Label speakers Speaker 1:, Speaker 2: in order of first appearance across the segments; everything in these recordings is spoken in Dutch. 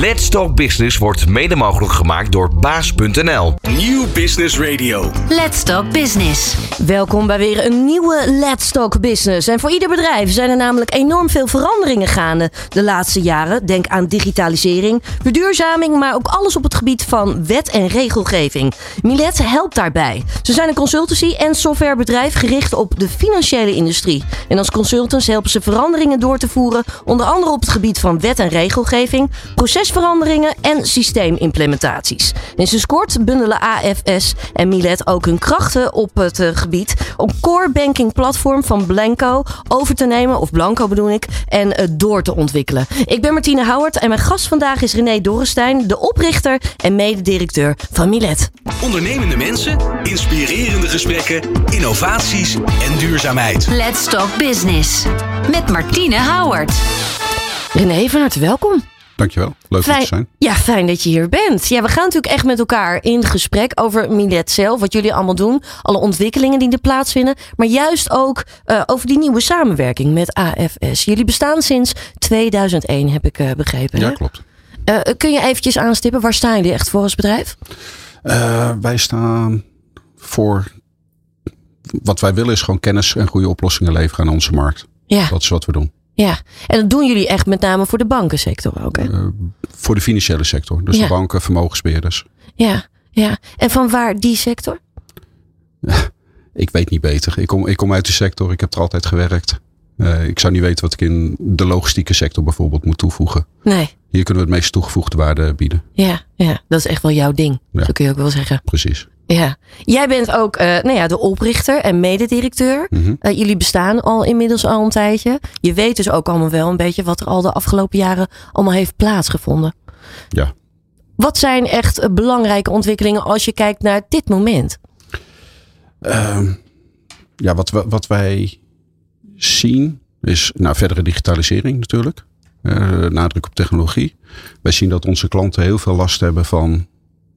Speaker 1: Let's Talk Business wordt mede mogelijk gemaakt door baas.nl.
Speaker 2: Nieuw Business Radio.
Speaker 3: Let's Talk Business.
Speaker 4: Welkom bij weer een nieuwe Let's Talk Business. En voor ieder bedrijf zijn er namelijk enorm veel veranderingen gaande de laatste jaren. Denk aan digitalisering, verduurzaming, maar ook alles op het gebied van wet en regelgeving. Milet helpt daarbij. Ze zijn een consultancy en softwarebedrijf gericht op de financiële industrie. En als consultants helpen ze veranderingen door te voeren, onder andere op het gebied van wet en regelgeving, procesveranderingen en systeemimplementaties. En sinds kort bundelen AFS en Milet ook hun krachten op het eh, gebied om core banking platform van Blanco over te nemen, of Blanco bedoel ik, en eh, door te ontwikkelen. Ik ben Martine Howard en mijn gast vandaag is René Dorrestein, de oprichter en mededirecteur van Milet.
Speaker 2: Ondernemende mensen, inspirerende gesprekken, innovaties en duurzaamheid.
Speaker 3: Let's Talk Business. Met Martine Howard.
Speaker 4: René, van harte welkom.
Speaker 5: Dankjewel. Leuk om te zijn.
Speaker 4: Ja, fijn dat je hier bent. Ja, we gaan natuurlijk echt met elkaar in gesprek over Milet zelf, wat jullie allemaal doen, alle ontwikkelingen die er plaatsvinden, maar juist ook eh, over die nieuwe samenwerking met AFS. Jullie bestaan sinds 2001, heb ik eh, begrepen.
Speaker 5: Ja,
Speaker 4: hè?
Speaker 5: klopt.
Speaker 4: Eh, kun je eventjes aanstippen, waar staan jullie echt voor als bedrijf?
Speaker 5: Wij staan voor. Wat wij willen is gewoon kennis en goede oplossingen leveren aan onze markt.
Speaker 4: Ja,
Speaker 5: Dat is wat we doen.
Speaker 4: Ja. En dat doen jullie echt met name voor de bankensector ook, hè?
Speaker 5: Eh, voor de financiële sector. Dus
Speaker 4: Ja.
Speaker 5: de banken, vermogensbeheerders.
Speaker 4: Ja, ja. En van waar die sector?
Speaker 5: Ik weet niet beter. Ik kom, ik kom uit de sector. Ik heb er altijd gewerkt. Eh, ik zou niet weten wat ik in de logistieke sector bijvoorbeeld moet toevoegen.
Speaker 4: Nee.
Speaker 5: Hier kunnen we het meest toegevoegde waarde bieden.
Speaker 4: Ja, ja. Dat is echt wel jouw ding.
Speaker 5: Ja.
Speaker 4: Zo kun je ook wel zeggen.
Speaker 5: Precies.
Speaker 4: Ja. Jij bent ook eh, nou ja, de oprichter en mededirecteur.
Speaker 5: Mhm.
Speaker 4: Eh, jullie bestaan al inmiddels al een tijdje. Je weet dus ook allemaal wel een beetje wat er al de afgelopen jaren allemaal heeft plaatsgevonden.
Speaker 5: Ja.
Speaker 4: Wat zijn echt belangrijke ontwikkelingen als je kijkt naar dit moment?
Speaker 5: Ehm, ja, wat, wat wij zien is nou, verdere digitalisering natuurlijk. Eh, nadruk op technologie. Wij zien dat onze klanten heel veel last hebben van,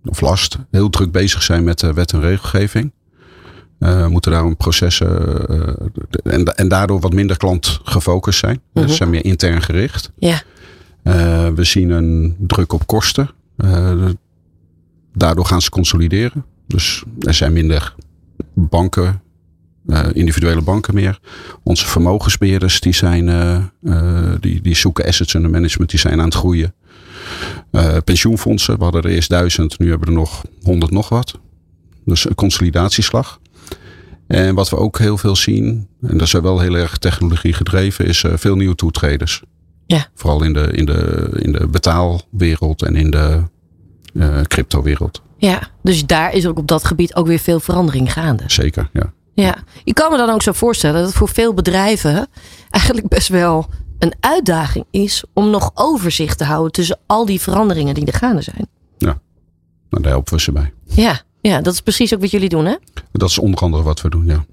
Speaker 5: of last, heel druk bezig zijn met de wet en regelgeving. Eh, moeten daarom processen eh, en, en daardoor wat minder klantgefocust zijn.
Speaker 4: Mhm.
Speaker 5: Ze zijn meer intern gericht.
Speaker 4: Ja,
Speaker 5: Eh, we zien een druk op kosten. Eh, daardoor gaan ze consolideren. Dus er zijn minder banken, eh, individuele banken meer. Onze vermogensbeheerders die zijn, eh, eh, die, die zoeken assets under management, die zijn aan het groeien. Eh, pensioenfondsen, we hadden er eerst duizend, nu hebben we er nog honderd nog wat. Dus een consolidatieslag. En wat we ook heel veel zien, en dat is wel heel erg technologie gedreven, is eh, veel nieuwe toetreders.
Speaker 4: Ja.
Speaker 5: Vooral in de, in, de, in de betaalwereld en in de eh cryptowereld.
Speaker 4: ja. Dus daar is ook op dat gebied ook weer veel verandering gaande.
Speaker 5: Zeker, ja.
Speaker 4: Ja, je kan me dan ook zo voorstellen dat het voor veel bedrijven eigenlijk best wel een uitdaging is om nog overzicht te houden tussen al die veranderingen die er gaande zijn.
Speaker 5: Nou, daar helpen we ze bij.
Speaker 4: Ja, ja dat is precies ook wat jullie doen, hè?
Speaker 5: Dat is onder andere wat we doen, ja.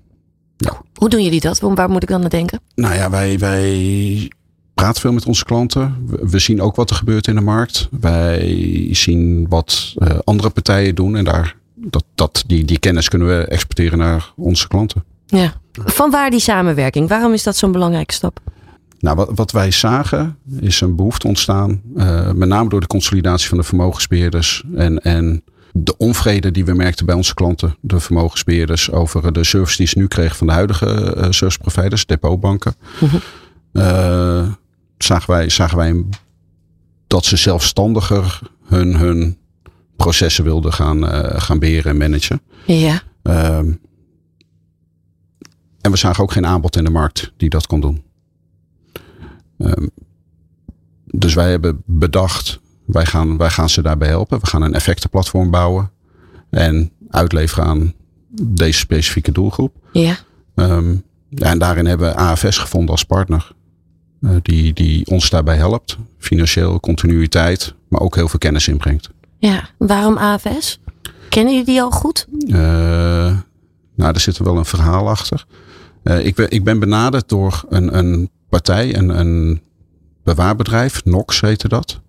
Speaker 4: Hoe doen jullie dat? Waar moet ik dan aan denken?
Speaker 5: Nou ja, wij, wij praten veel met onze klanten. We, zien ook wat er gebeurt in de markt. Wij zien wat eh, andere partijen doen. En daar, dat, dat, die, die kennis kunnen we exporteren naar onze klanten.
Speaker 4: Ja. Van waar die samenwerking? Waarom is dat zo'n belangrijke stap?
Speaker 5: Nou, wat, wat wij zagen is een behoefte ontstaan. eh, met name door de consolidatie van de vermogensbeheerders. En, en de onvrede die we merkten bij onze klanten, de vermogensbeheerders, over de service die ze nu kregen van de huidige eh, service providers, depotbanken.
Speaker 4: Mhm.
Speaker 5: eh, zagen, wij, zagen wij dat ze zelfstandiger hun, hun processen wilden gaan, gaan beheren en managen.
Speaker 4: Ja,
Speaker 5: Ehm, en we zagen ook geen aanbod in de markt die dat kon doen. Ehm, dus wij hebben bedacht, wij gaan, wij gaan ze daarbij helpen. We gaan een effectenplatform bouwen en uitleveren aan deze specifieke doelgroep.
Speaker 4: ja,
Speaker 5: Ehm, en daarin hebben we AFS gevonden als partner. eh, die, die ons daarbij helpt. Financieel, continuïteit, maar ook heel veel kennis inbrengt.
Speaker 4: ja. Waarom AFS? Kennen jullie die al goed?
Speaker 5: Eh, nou, daar zit er wel een verhaal achter. Eh, ik, ben, ik ben benaderd door een, een partij, een, een bewaarbedrijf, Nox heette dat.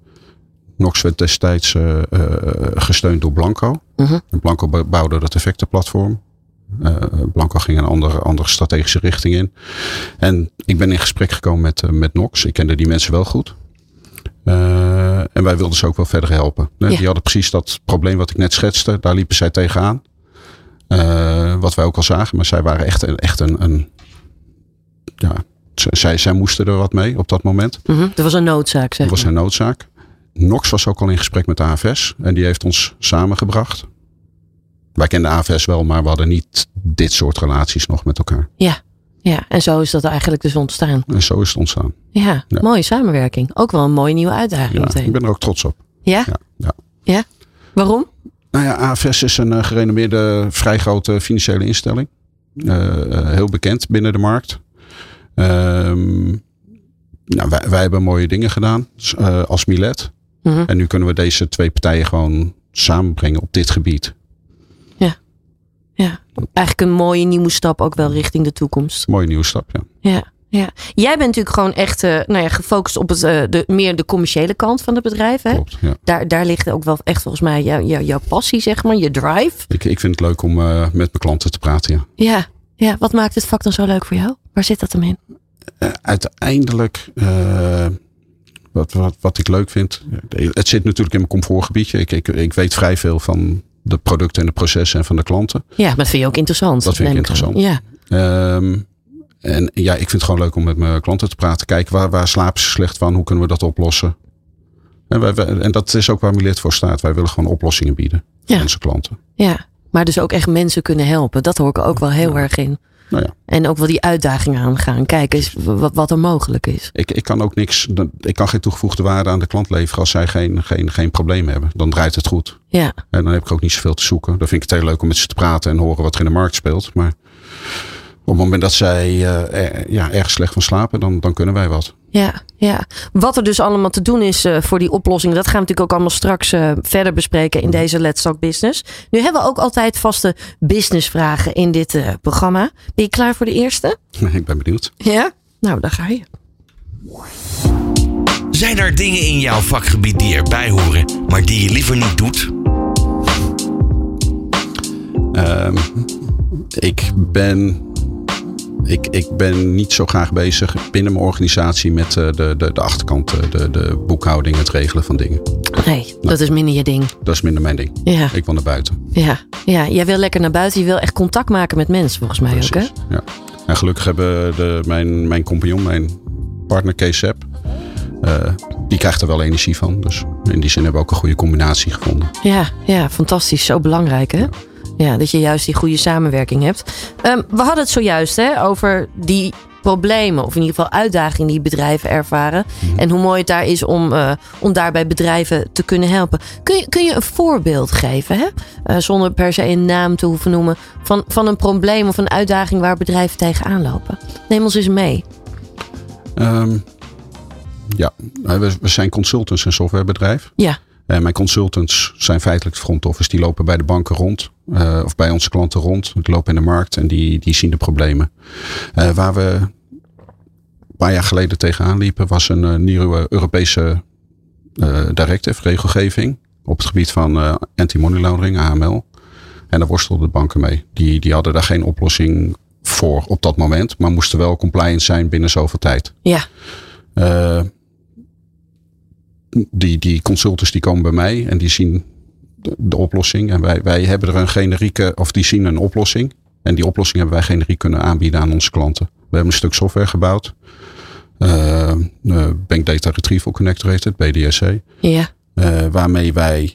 Speaker 5: Nox werd destijds eh, eh, gesteund door Blanco.
Speaker 4: Mhm.
Speaker 5: En Blanco bou- bouwde dat effectenplatform. Eh, Blanco ging een andere, andere strategische richting in. En ik ben in gesprek gekomen met, met Nox. Ik kende die mensen wel goed. En wij wilden ze ook wel verder helpen.
Speaker 4: Ja.
Speaker 5: Die hadden precies dat probleem wat ik net schetste. Daar liepen zij tegenaan. Wat wij ook al zagen. Maar zij waren echt, een- echt een, een ja, zij, zij moesten er wat mee op dat moment.
Speaker 4: Mhm. Dat was een noodzaak, zeg
Speaker 5: Dat was een noodzaak. Nox was ook al in gesprek met de AFS. En die heeft ons samengebracht. Wij kenden de AFS wel, maar we hadden niet dit soort relaties nog met elkaar.
Speaker 4: Ja. ja, en zo is dat eigenlijk dus ontstaan.
Speaker 5: En zo is het ontstaan.
Speaker 4: Ja,
Speaker 5: Ja.
Speaker 4: mooie samenwerking. Ook wel een mooie nieuwe uitdaging
Speaker 5: Ja,
Speaker 4: meteen.
Speaker 5: ik ben er ook trots op.
Speaker 4: Ja?
Speaker 5: Ja, ja.
Speaker 4: Ja? Waarom?
Speaker 5: Nou ja, AFS is een eh, gerenommeerde, vrij grote financiële instelling. Eh, eh, heel bekend binnen de markt. Ehm, nou, wij, wij hebben mooie dingen gedaan eh, als Milet.
Speaker 4: Mhm.
Speaker 5: En nu kunnen we deze twee partijen gewoon samenbrengen op dit gebied.
Speaker 4: Ja, eigenlijk een mooie nieuwe stap ook wel richting de toekomst.
Speaker 5: Mooie nieuwe stap, ja.
Speaker 4: Ja, ja. Jij bent natuurlijk gewoon echt eh, nou ja, gefocust op het, eh, de, meer de commerciële kant van het bedrijf. Hè?
Speaker 5: Klopt, ja.
Speaker 4: Daar, daar ligt ook wel echt volgens mij jou, jou- jouw passie, zeg maar, je drive.
Speaker 5: Ik, ik vind het leuk om met mijn klanten te praten, ja.
Speaker 4: Ja, ja, wat maakt het vak dan zo leuk voor jou? Waar zit dat hem in?
Speaker 5: Eh, uiteindelijk, eh, wat, wat, wat ik leuk vind, het zit natuurlijk in mijn comfortgebiedje. Ik, ik, ik weet vrij veel van de producten en de processen en van de klanten.
Speaker 4: Ja, maar dat vind je ook interessant.
Speaker 5: Dat vind ik
Speaker 4: aan.
Speaker 5: interessant.
Speaker 4: Ja,
Speaker 5: Ehm, en ja, ik vind het gewoon leuk om met mijn klanten te praten. Kijken waar, waar slapen ze slecht van? Hoe kunnen we dat oplossen? En, wij, wij- en dat is ook waar Milet voor staat. Wij willen gewoon oplossingen bieden
Speaker 4: Ja.
Speaker 5: aan onze klanten.
Speaker 4: ja, maar dus ook echt mensen kunnen helpen. Dat hoor ik ook wel heel erg in.
Speaker 5: Nou ja,
Speaker 4: En ook wel die uitdagingen aangaan. Kijken eens wat, wat er mogelijk is.
Speaker 5: ik, ik kan ook niks, ik kan geen toegevoegde waarde aan de klant leveren als zij geen, geen, geen probleem hebben. Dan draait het goed.
Speaker 4: Ja,
Speaker 5: En dan heb ik ook niet zoveel te zoeken. Dan vind ik het heel leuk om met ze te praten en horen wat er in de markt speelt. Maar op het moment dat zij er- ja, erg slecht van slapen, dan, dan kunnen wij wat.
Speaker 4: Ja, ja. Wat er dus allemaal te doen is eh, voor die oplossing, dat gaan we natuurlijk ook allemaal straks eh, verder bespreken in deze Let's Talk Business. Nu hebben we ook altijd vaste businessvragen in dit eh, programma. Ben je klaar voor de eerste?
Speaker 5: ik ben benieuwd.
Speaker 4: Ja? Nou, daar ga je.
Speaker 1: Zijn er dingen in jouw vakgebied die erbij horen, maar die je liever niet doet?
Speaker 5: Ehm, ik ben. Ik, ik ben niet zo graag bezig binnen mijn organisatie met eh, de, de, de achterkant, eh, de, de boekhouding, het regelen van dingen.
Speaker 4: Nee, dat is minder je ding.
Speaker 5: Dat is minder mijn ding.
Speaker 4: Ja,
Speaker 5: Ik wil naar buiten.
Speaker 4: ja, ja. Jij wil lekker naar buiten. Je wil echt contact maken met mensen, volgens mij ook, hè?
Speaker 5: Ja. En gelukkig hebben de, mijn, mijn compagnon, mijn partner Kees Sepp, eh, die krijgt er wel energie van. Dus in die zin hebben we ook een goede combinatie gevonden.
Speaker 4: Ja, ja, fantastisch. Zo belangrijk, hè? Ja, dat je juist die goede samenwerking hebt. Ehm, we hadden het zojuist hè, over die problemen, of in ieder geval uitdagingen die bedrijven ervaren. En hoe mooi het daar is om, eh, om daarbij bedrijven te kunnen helpen. Kun je, kun je een voorbeeld geven, hè? Eh, zonder per se een naam te hoeven noemen, van, van een probleem of een uitdaging waar bedrijven tegenaan lopen? Neem ons eens mee.
Speaker 5: Ehm, ja, we, we zijn consultants en softwarebedrijf.
Speaker 4: Ja,
Speaker 5: En mijn consultants zijn feitelijk het front office. Die lopen bij de banken rond. eh, of bij onze klanten rond. Die lopen in de markt en die, die zien de problemen. Eh, waar we een paar jaar geleden tegenaan liepen. Was een eh, nieuwe Europese eh, directive, regelgeving. Op het gebied van eh, anti-money laundering, AML. En daar worstelden de banken mee. Die, die hadden daar geen oplossing voor op dat moment. Maar moesten wel compliant zijn binnen zoveel tijd.
Speaker 4: ja,
Speaker 5: Eh, die, die consultants die komen bij mij en die zien de, de oplossing. En wij, wij hebben er een generieke, of die zien een oplossing. En die oplossing hebben wij generiek kunnen aanbieden aan onze klanten. We hebben een stuk software gebouwd. Eh, eh, Bank Data Retrieval Connector heet het, BDSC.
Speaker 4: ja,
Speaker 5: eh, waarmee wij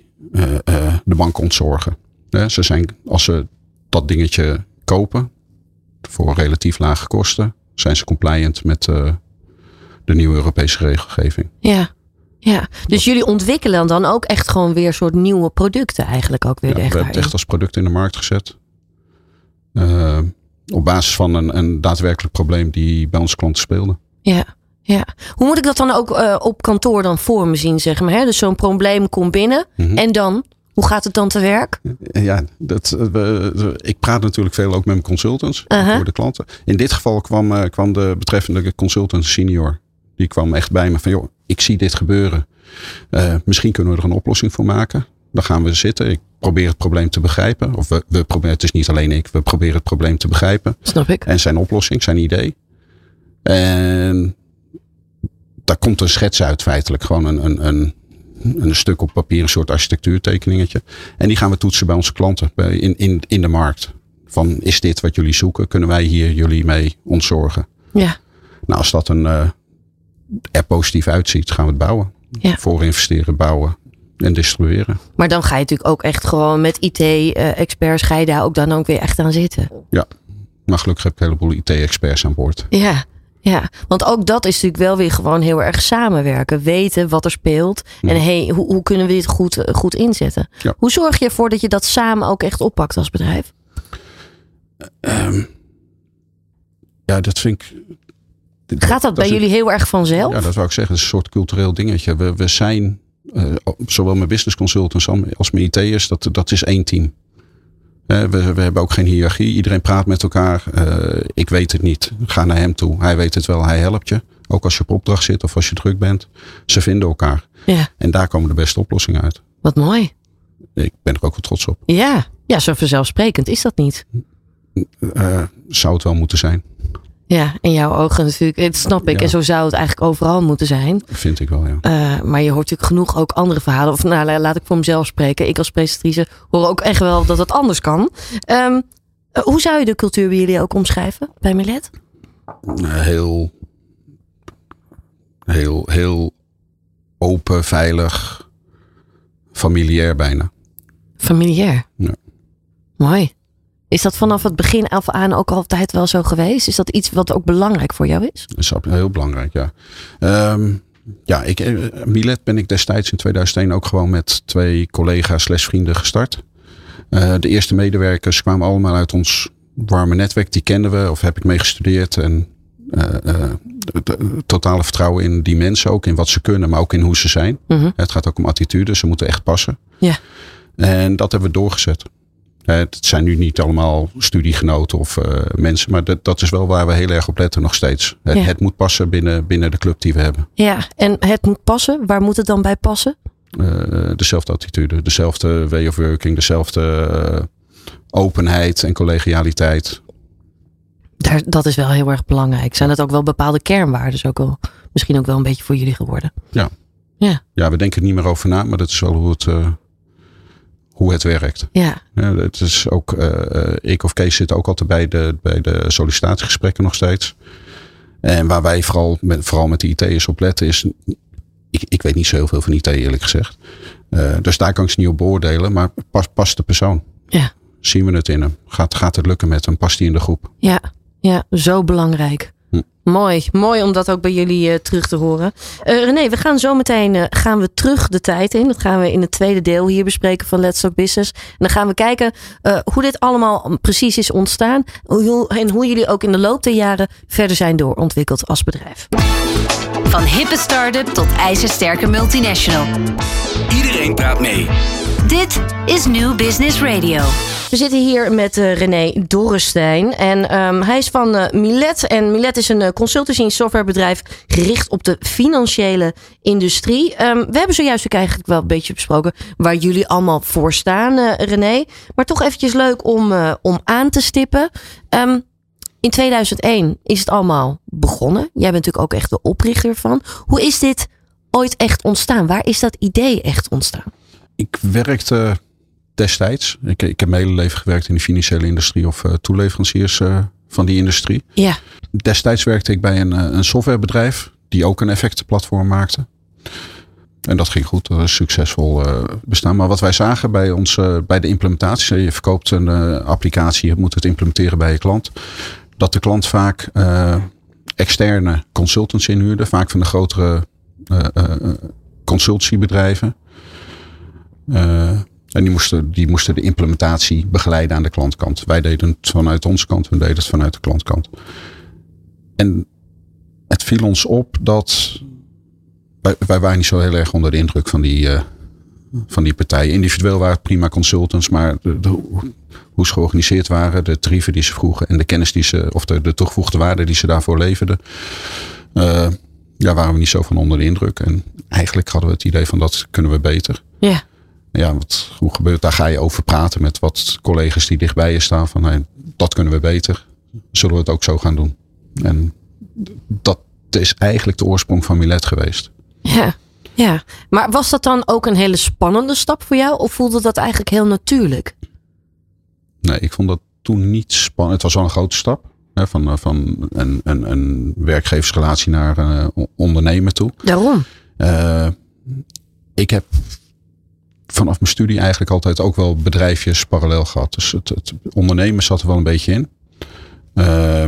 Speaker 5: de bank ontzorgen. Ze zijn, als ze dat dingetje kopen voor relatief lage kosten, zijn ze compliant met de nieuwe Europese regelgeving.
Speaker 4: ja. Ja, dus jullie ontwikkelen dan ook echt gewoon weer soort nieuwe producten eigenlijk ook weer
Speaker 5: Ja, we
Speaker 4: echt
Speaker 5: hebben het echt als product in de markt gezet. Eh, op basis van een, een daadwerkelijk probleem die bij onze klanten speelde.
Speaker 4: Ja, ja. Hoe moet ik dat dan ook eh, op kantoor dan voor me zien, zeg maar? Hè? Dus zo'n probleem komt binnen.
Speaker 5: Mhm.
Speaker 4: En dan? Hoe gaat het dan te werk?
Speaker 5: Ja, dat, eh, we- ik praat natuurlijk veel ook met mijn consultants voor de klanten. In dit geval kwam, kwam de betreffende consultant senior. Die kwam echt bij me van, joh, ik zie dit gebeuren. Eh, misschien kunnen we er een oplossing voor maken. Dan gaan we zitten. Ik probeer het probleem te begrijpen. Of we, we proberen, het is niet alleen ik, we proberen het probleem te begrijpen.
Speaker 4: Snap ik.
Speaker 5: En zijn oplossing, zijn idee. En daar komt een schets uit feitelijk. Gewoon een, een, een, een stuk op papier, een soort architectuurtekeningetje. En die gaan we toetsen bij onze klanten bij, in, in, in de markt. Van is dit wat jullie zoeken? Kunnen wij hier jullie mee ontzorgen?
Speaker 4: Ja.
Speaker 5: Nou, als dat een, uh, er positief uitziet, gaan we het bouwen.
Speaker 4: Ja.
Speaker 5: Voor investeren, bouwen en distribueren.
Speaker 4: Maar dan ga je natuurlijk ook echt gewoon met IT-experts, ga je daar ook dan ook weer echt aan zitten.
Speaker 5: Ja, maar gelukkig heb ik een heleboel IT-experts aan boord.
Speaker 4: Ja, ja, want ook dat is natuurlijk wel weer gewoon heel erg samenwerken. Weten wat er speelt. En hey, hoe, hoe kunnen we dit goed, goed inzetten?
Speaker 5: Ja.
Speaker 4: Hoe zorg je ervoor dat je dat samen ook echt oppakt als bedrijf?
Speaker 5: Um, ja, dat vind ik.
Speaker 4: Gaat dat, bij jullie heel erg vanzelf?
Speaker 5: Ja, dat wou ik zeggen. Het is een soort cultureel dingetje. We, we zijn, uh, zowel met business consultants als met IT'ers, dat, dat is één team. Uh, we, we, hebben ook geen hiërarchie. Iedereen praat met elkaar. Uh, ik weet het niet. Ga naar hem toe. Hij weet het wel. Hij helpt je. Ook als je op opdracht zit of als je druk bent. Ze vinden elkaar.
Speaker 4: Ja.
Speaker 5: En daar komen de beste oplossingen uit.
Speaker 4: Wat mooi.
Speaker 5: Ik ben er ook wel trots op.
Speaker 4: Ja, ja zo vanzelfsprekend is dat niet.
Speaker 5: Uh, zou het wel moeten zijn.
Speaker 4: Ja, in jouw ogen natuurlijk. Dat snap ik.
Speaker 5: Ja.
Speaker 4: En zo zou het eigenlijk overal moeten zijn.
Speaker 5: Vind ik wel, ja.
Speaker 4: Uh, maar je hoort natuurlijk genoeg ook andere verhalen. Of nou, laat ik voor mezelf spreken. Ik als presentatrice hoor ook echt wel dat het anders kan. Um, uh, hoe zou je de cultuur bij jullie ook omschrijven bij Milet?
Speaker 5: Heel, heel, heel open, veilig, familiair bijna.
Speaker 4: Familiair?
Speaker 5: Ja.
Speaker 4: Mooi. Is dat vanaf het begin af aan ook altijd wel zo geweest? Is dat iets wat ook belangrijk voor jou is?
Speaker 5: Dat is heel belangrijk, ja. Um, ja, ik, Milet ben ik destijds in 2001 ook gewoon met twee collega's slash vrienden gestart. Uh, de eerste medewerkers kwamen allemaal uit ons warme netwerk. Die kenden we of heb ik mee gestudeerd. En uh, uh, totale vertrouwen in die mensen ook. In wat ze kunnen, maar ook in hoe ze zijn.
Speaker 4: Mhm.
Speaker 5: Het gaat ook om attitude. Ze moeten echt passen.
Speaker 4: Ja.
Speaker 5: En dat hebben we doorgezet. Het zijn nu niet allemaal studiegenoten of uh, mensen, maar dat, dat is wel waar we heel erg op letten nog steeds. Het,
Speaker 4: Ja.
Speaker 5: het moet passen binnen, binnen de club die we hebben.
Speaker 4: Ja, en het moet passen. Waar moet het dan bij passen?
Speaker 5: Uh, dezelfde attitude, dezelfde way of working, dezelfde uh, openheid en collegialiteit.
Speaker 4: Daar, dat is wel heel erg belangrijk. Zijn dat ook wel bepaalde kernwaarden ook wel, misschien ook wel een beetje voor jullie geworden?
Speaker 5: Ja.
Speaker 4: Ja,
Speaker 5: Ja, we denken er niet meer over na, maar dat is wel hoe het, hoe het werkt.
Speaker 4: ja,
Speaker 5: Ja, het is ook, uh, ik of Kees zitten ook altijd bij de, bij de sollicitatiegesprekken nog steeds. En waar wij vooral met, vooral met de IT'ers op letten is, ik, ik weet niet zo heel veel van IT eerlijk gezegd. Uh, dus daar kan ik ze niet op beoordelen, maar pas, past de persoon.
Speaker 4: ja,
Speaker 5: Zien we het in hem? Gaat, gaat het lukken met hem? Past hij in de groep?
Speaker 4: ja, ja, zo belangrijk. Mooi, mooi om dat ook bij jullie uh, terug te horen. Uh, René, we gaan zo meteen uh, gaan we terug de tijd in. Dat gaan we in het tweede deel hier bespreken van Let's Talk Business. En dan gaan we kijken uh, hoe dit allemaal precies is ontstaan. Hoe, en hoe jullie ook in de loop der jaren verder zijn doorontwikkeld als bedrijf.
Speaker 3: Van hippe start-up tot ijzersterke multinational.
Speaker 2: Iedereen praat mee.
Speaker 3: Dit is New Business Radio.
Speaker 4: We zitten hier met uh, René Dorrestein. En um, hij is van uh, Milet. En Milet is een uh, consultancy en softwarebedrijf gericht op de financiële industrie. Um, we hebben zojuist ook eigenlijk wel een beetje besproken waar jullie allemaal voor staan, René. Maar toch eventjes leuk om, om aan te stippen. Um, in 2001 is het allemaal begonnen. Jij bent natuurlijk ook echt de oprichter van. Hoe is dit ooit echt ontstaan? Waar is dat idee echt ontstaan?
Speaker 5: Ik werkte destijds. Ik, ik heb mijn hele leven gewerkt in de financiële industrie of uh, toeleveranciers uh, van die industrie.
Speaker 4: Ja.
Speaker 5: Destijds werkte ik bij een, uh, een softwarebedrijf die ook een effectenplatform maakte. En dat ging goed, dat is succesvol uh, bestaan. Maar wat wij zagen bij, ons, uh, bij de implementatie, je verkoopt een uh, applicatie, je moet het implementeren bij je klant. Dat de klant vaak externe consultants inhuurde, vaak van de grotere consultiebedrijven. En die moesten, die moesten de implementatie begeleiden aan de klantkant. Wij deden het vanuit onze kant, we deden het vanuit de klantkant. En het viel ons op dat wij, wij waren niet zo heel erg onder de indruk van die, uh, van die partijen. Individueel waren het prima consultants, maar hoe ze georganiseerd waren, de tarieven die ze vroegen en de kennis die ze, of de, de toegevoegde waarde die ze daarvoor leverden, uh, ja, waren we niet zo van onder de indruk. En eigenlijk hadden we het idee van dat kunnen we beter.
Speaker 4: Ja
Speaker 5: ja, wat, hoe gebeurt Daar ga je over praten met wat collega's die dichtbij je staan. Van hey, dat kunnen we beter. Zullen we het ook zo gaan doen? En dat, is eigenlijk de oorsprong van Milet geweest.
Speaker 4: Ja, ja. Maar was dat dan ook een hele spannende stap voor jou? Of voelde dat eigenlijk heel natuurlijk?
Speaker 5: Nee, ik vond dat toen niet spannend. Het was wel een grote stap. Hè, van eh, van een, een, een werkgeversrelatie naar een uh, ondernemer toe.
Speaker 4: Daarom.
Speaker 5: Uh, ik heb vanaf mijn studie eigenlijk altijd ook wel bedrijfjes parallel gehad. Dus het, het ondernemen zat er wel een beetje in. Uh,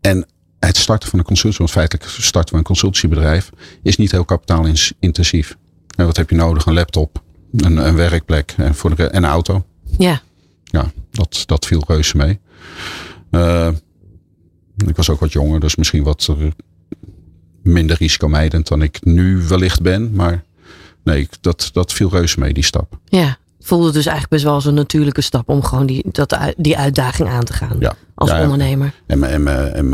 Speaker 5: en het starten van een consultie, want feitelijk starten we een consultiebedrijf, is niet heel kapitaalintensief. En wat heb je nodig? Een laptop, een, een werkplek en, voor de, en een auto.
Speaker 4: Ja.
Speaker 5: Ja, dat, dat viel reuze mee. Uh, ik was ook wat jonger, dus misschien wat minder risicomijdend dan ik nu wellicht ben. Maar nee, dat, dat viel reuze mee, die stap.
Speaker 4: Ja, voelde dus eigenlijk best wel als een natuurlijke stap om gewoon die, dat, die uitdaging aan te gaan
Speaker 5: ja.
Speaker 4: als
Speaker 5: ja,
Speaker 4: ondernemer.
Speaker 5: En mijn, en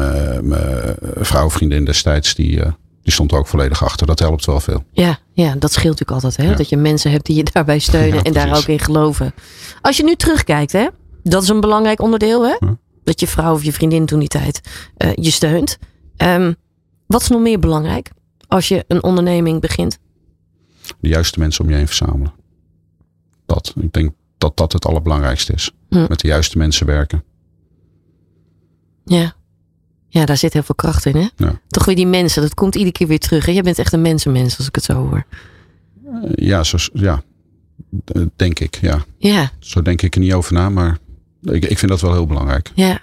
Speaker 5: vrouw, vriendin destijds, die, die stond er ook volledig achter. Dat helpt wel veel.
Speaker 4: Ja, ja dat scheelt natuurlijk altijd. Hè?
Speaker 5: Ja.
Speaker 4: Dat je mensen hebt die je daarbij steunen en daar ook in geloven. Als je nu terugkijkt, hè? dat is een belangrijk onderdeel. Hè?
Speaker 5: Ja.
Speaker 4: Dat je vrouw of je vriendin toen die tijd eh, je steunt. Ehm, wat is nog meer belangrijk als je een onderneming begint?
Speaker 5: De juiste mensen om je heen verzamelen. Dat. Ik denk dat dat het allerbelangrijkste is.
Speaker 4: Hm.
Speaker 5: Met de juiste mensen werken.
Speaker 4: Ja. ja, daar zit heel veel kracht in. Hè?
Speaker 5: Ja.
Speaker 4: Toch weer die mensen, dat komt iedere keer weer terug. Hè? Jij bent echt een mensenmens als ik het zo hoor.
Speaker 5: Eh, Ja, zo, ja, Eh, denk ik. Ja.
Speaker 4: Ja,
Speaker 5: Zo denk ik er niet over na, maar ik, ik vind dat wel heel belangrijk.
Speaker 4: ja,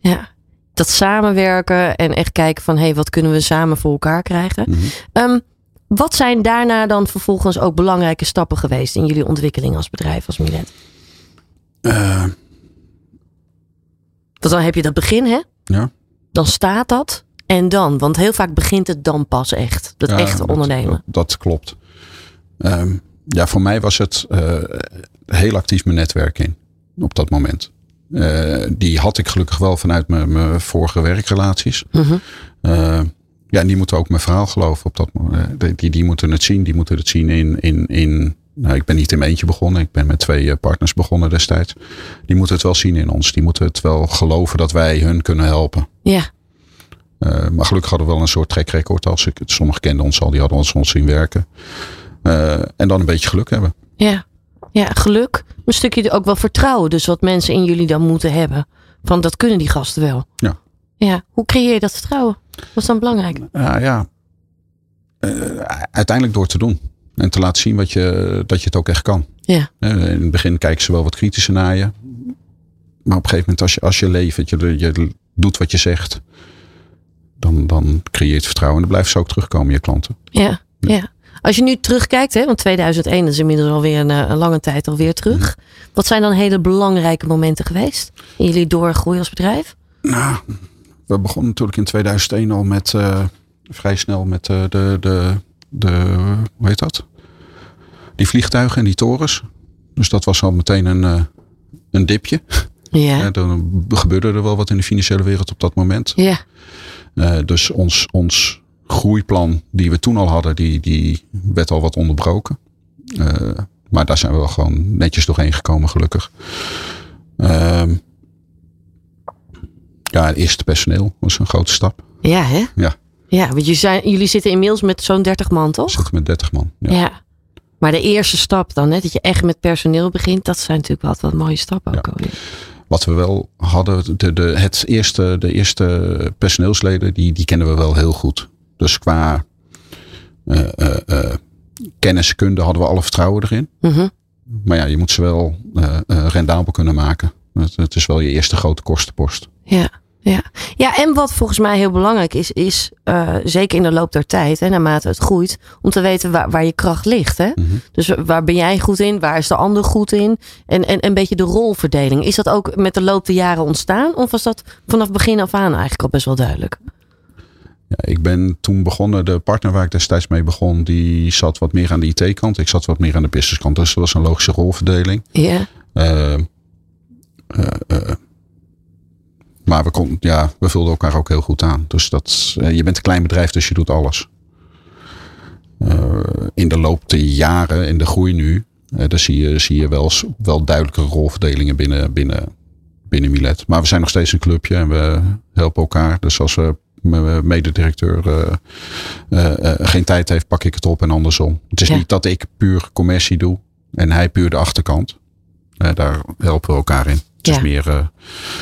Speaker 4: ja. Dat samenwerken en echt kijken van hé, hey, wat kunnen we samen voor elkaar krijgen.
Speaker 5: Mhm.
Speaker 4: Ehm, wat zijn daarna dan vervolgens ook belangrijke stappen geweest in jullie ontwikkeling als bedrijf, als Milet? Want dan heb je dat begin, hè?
Speaker 5: ja.
Speaker 4: Dan staat dat. En dan, want heel vaak begint het dan pas echt. Dat
Speaker 5: Ja,
Speaker 4: echte ondernemen.
Speaker 5: Dat, dat klopt. Ehm, ja, voor mij was het eh, heel actief mijn netwerk in op dat moment. Eh, die had ik gelukkig wel vanuit mijn, mijn vorige werkrelaties.
Speaker 4: Mhm.
Speaker 5: Eh, ja, en die moeten ook mijn verhaal geloven op dat moment. Die, die, die moeten het zien. Die moeten het zien in. in, in nou, ik ben niet in mijn eentje begonnen. Ik ben met twee eh, partners begonnen destijds. Die moeten het wel zien in ons. Die moeten het wel geloven dat wij hun kunnen helpen.
Speaker 4: Ja,
Speaker 5: Eh, maar gelukkig hadden we wel een soort track record. Als ik, sommigen kenden ons al, die hadden ons, ons zien werken. Eh, en dan een beetje geluk hebben.
Speaker 4: ja. Ja, geluk. Een stukje ook wel vertrouwen. Dus wat mensen in jullie dan moeten hebben. Van dat kunnen die gasten wel.
Speaker 5: Ja.
Speaker 4: Ja, hoe creëer je dat vertrouwen? Wat is dan belangrijk?
Speaker 5: Ja, ja. Eh, uiteindelijk door te doen. En te laten zien wat je, dat je het ook echt kan.
Speaker 4: Ja.
Speaker 5: Eh, in het begin kijken ze wel wat kritischer naar je. Maar op een gegeven moment als je, als je levert, je, je doet wat je zegt. Dan, dan creëer je vertrouwen. En dan blijven ze ook terugkomen, je klanten.
Speaker 4: Ja, ja. Als je nu terugkijkt, hè, want 2001 is inmiddels alweer een, eh, een lange tijd alweer terug. Wat zijn dan hele belangrijke momenten geweest in jullie doorgroei als bedrijf?
Speaker 5: Nou, we begonnen natuurlijk in 2001 al met eh, vrij snel met eh, de, de, de, hoe heet dat? Die vliegtuigen en die torens. Dus dat was al meteen een, eh, een dipje.
Speaker 4: Ja,
Speaker 5: Eh, dan gebeurde er wel wat in de financiële wereld op dat moment.
Speaker 4: ja,
Speaker 5: dus ons, ons groeiplan die we toen al hadden, die, die werd al wat onderbroken. Maar daar zijn we wel gewoon netjes doorheen gekomen, gelukkig. Ehm, ja, het eerste personeel was een grote stap.
Speaker 4: ja, hè?
Speaker 5: Ja,
Speaker 4: Ja, want jullie, zijn, jullie zitten inmiddels met zo'n 30 man, toch?
Speaker 5: zitten met 30 man. Ja.
Speaker 4: Ja. Maar de eerste stap dan, hè, dat je echt met personeel begint, dat zijn natuurlijk wat, wat mooie stappen ook alweer.
Speaker 5: Wat we wel hadden, de, de, het eerste, de eerste personeelsleden, die, die kennen we wel heel goed. Dus qua eh, eh, eh, kennis, kunde hadden we alle vertrouwen erin.
Speaker 4: Mhm.
Speaker 5: Maar ja, je moet ze wel rendabel kunnen maken. Het, het is wel je eerste grote kostenpost.
Speaker 4: Ja, ja. ja, en wat volgens mij heel belangrijk is, is eh, zeker in de loop der tijd, hè, naarmate het groeit, om te weten waar, waar je kracht ligt. Hè?
Speaker 5: Mhm.
Speaker 4: Dus waar ben jij goed in? Waar is de ander goed in? En, en een beetje de rolverdeling. Is dat ook met de loop der jaren ontstaan? Of was dat vanaf begin af aan eigenlijk al best wel duidelijk?
Speaker 5: Ja, ik ben toen begonnen, de partner waar ik destijds mee begon, die zat wat meer aan de IT-kant. Ik zat wat meer aan de businesskant. Dus dat was een logische rolverdeling.
Speaker 4: Ja,
Speaker 5: Eh, eh, eh, maar we, kon, ja, we vulden elkaar ook heel goed aan. Dus dat, eh, je bent een klein bedrijf, dus je doet alles. Eh, in de loop der jaren, in de groei nu, eh, daar zie je, zie je wel, wel duidelijke rolverdelingen binnen, binnen, binnen Milet. Maar we zijn nog steeds een clubje en we helpen elkaar. Dus als we mijn mededirecteur uh, uh, geen tijd heeft, pak ik het op en andersom. Het is
Speaker 4: Ja.
Speaker 5: niet dat ik puur commercie doe en hij puur de achterkant. Daar helpen we elkaar in. Het
Speaker 4: Ja.
Speaker 5: is meer eh,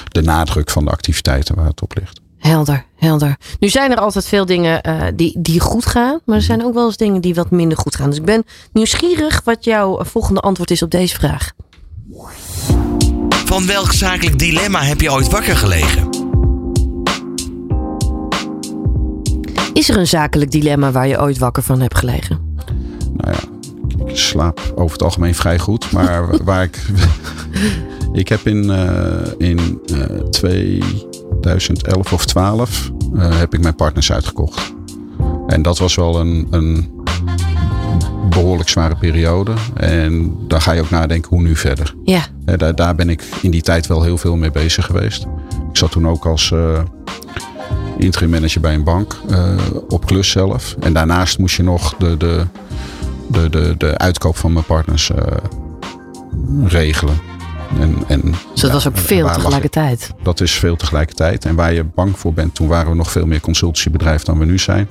Speaker 5: de nadruk van de activiteiten waar het op ligt.
Speaker 4: Helder, helder. Nu zijn er altijd veel dingen eh, die, die goed gaan. Maar er zijn ook wel eens dingen die wat minder goed gaan. Dus ik ben nieuwsgierig wat jouw volgende antwoord is op deze vraag.
Speaker 1: Van welk zakelijk dilemma heb je ooit wakker gelegen?
Speaker 4: Is er een zakelijk dilemma waar je ooit wakker van hebt gelegen?
Speaker 5: Nou ja, ik slaap over het algemeen vrij goed. Maar waar ik. Ik heb in, eh, in eh, 2011 of 12 eh, heb ik mijn partners uitgekocht. En dat was wel een, een behoorlijk zware periode. En daar ga je ook nadenken hoe nu verder.
Speaker 4: Ja,
Speaker 5: daar, daar ben ik in die tijd wel heel veel mee bezig geweest. Ik zat toen ook als eh, interim manager bij een bank eh, op klus zelf. En daarnaast moest je nog de, de, de, de, de uitkoop van mijn partners eh, regelen. En, en,
Speaker 4: dus dat was ook veel
Speaker 5: lag
Speaker 4: tegelijkertijd.
Speaker 5: Dat is veel tegelijkertijd. En waar je bang voor bent, toen waren we nog veel meer consultancybedrijf dan we nu zijn.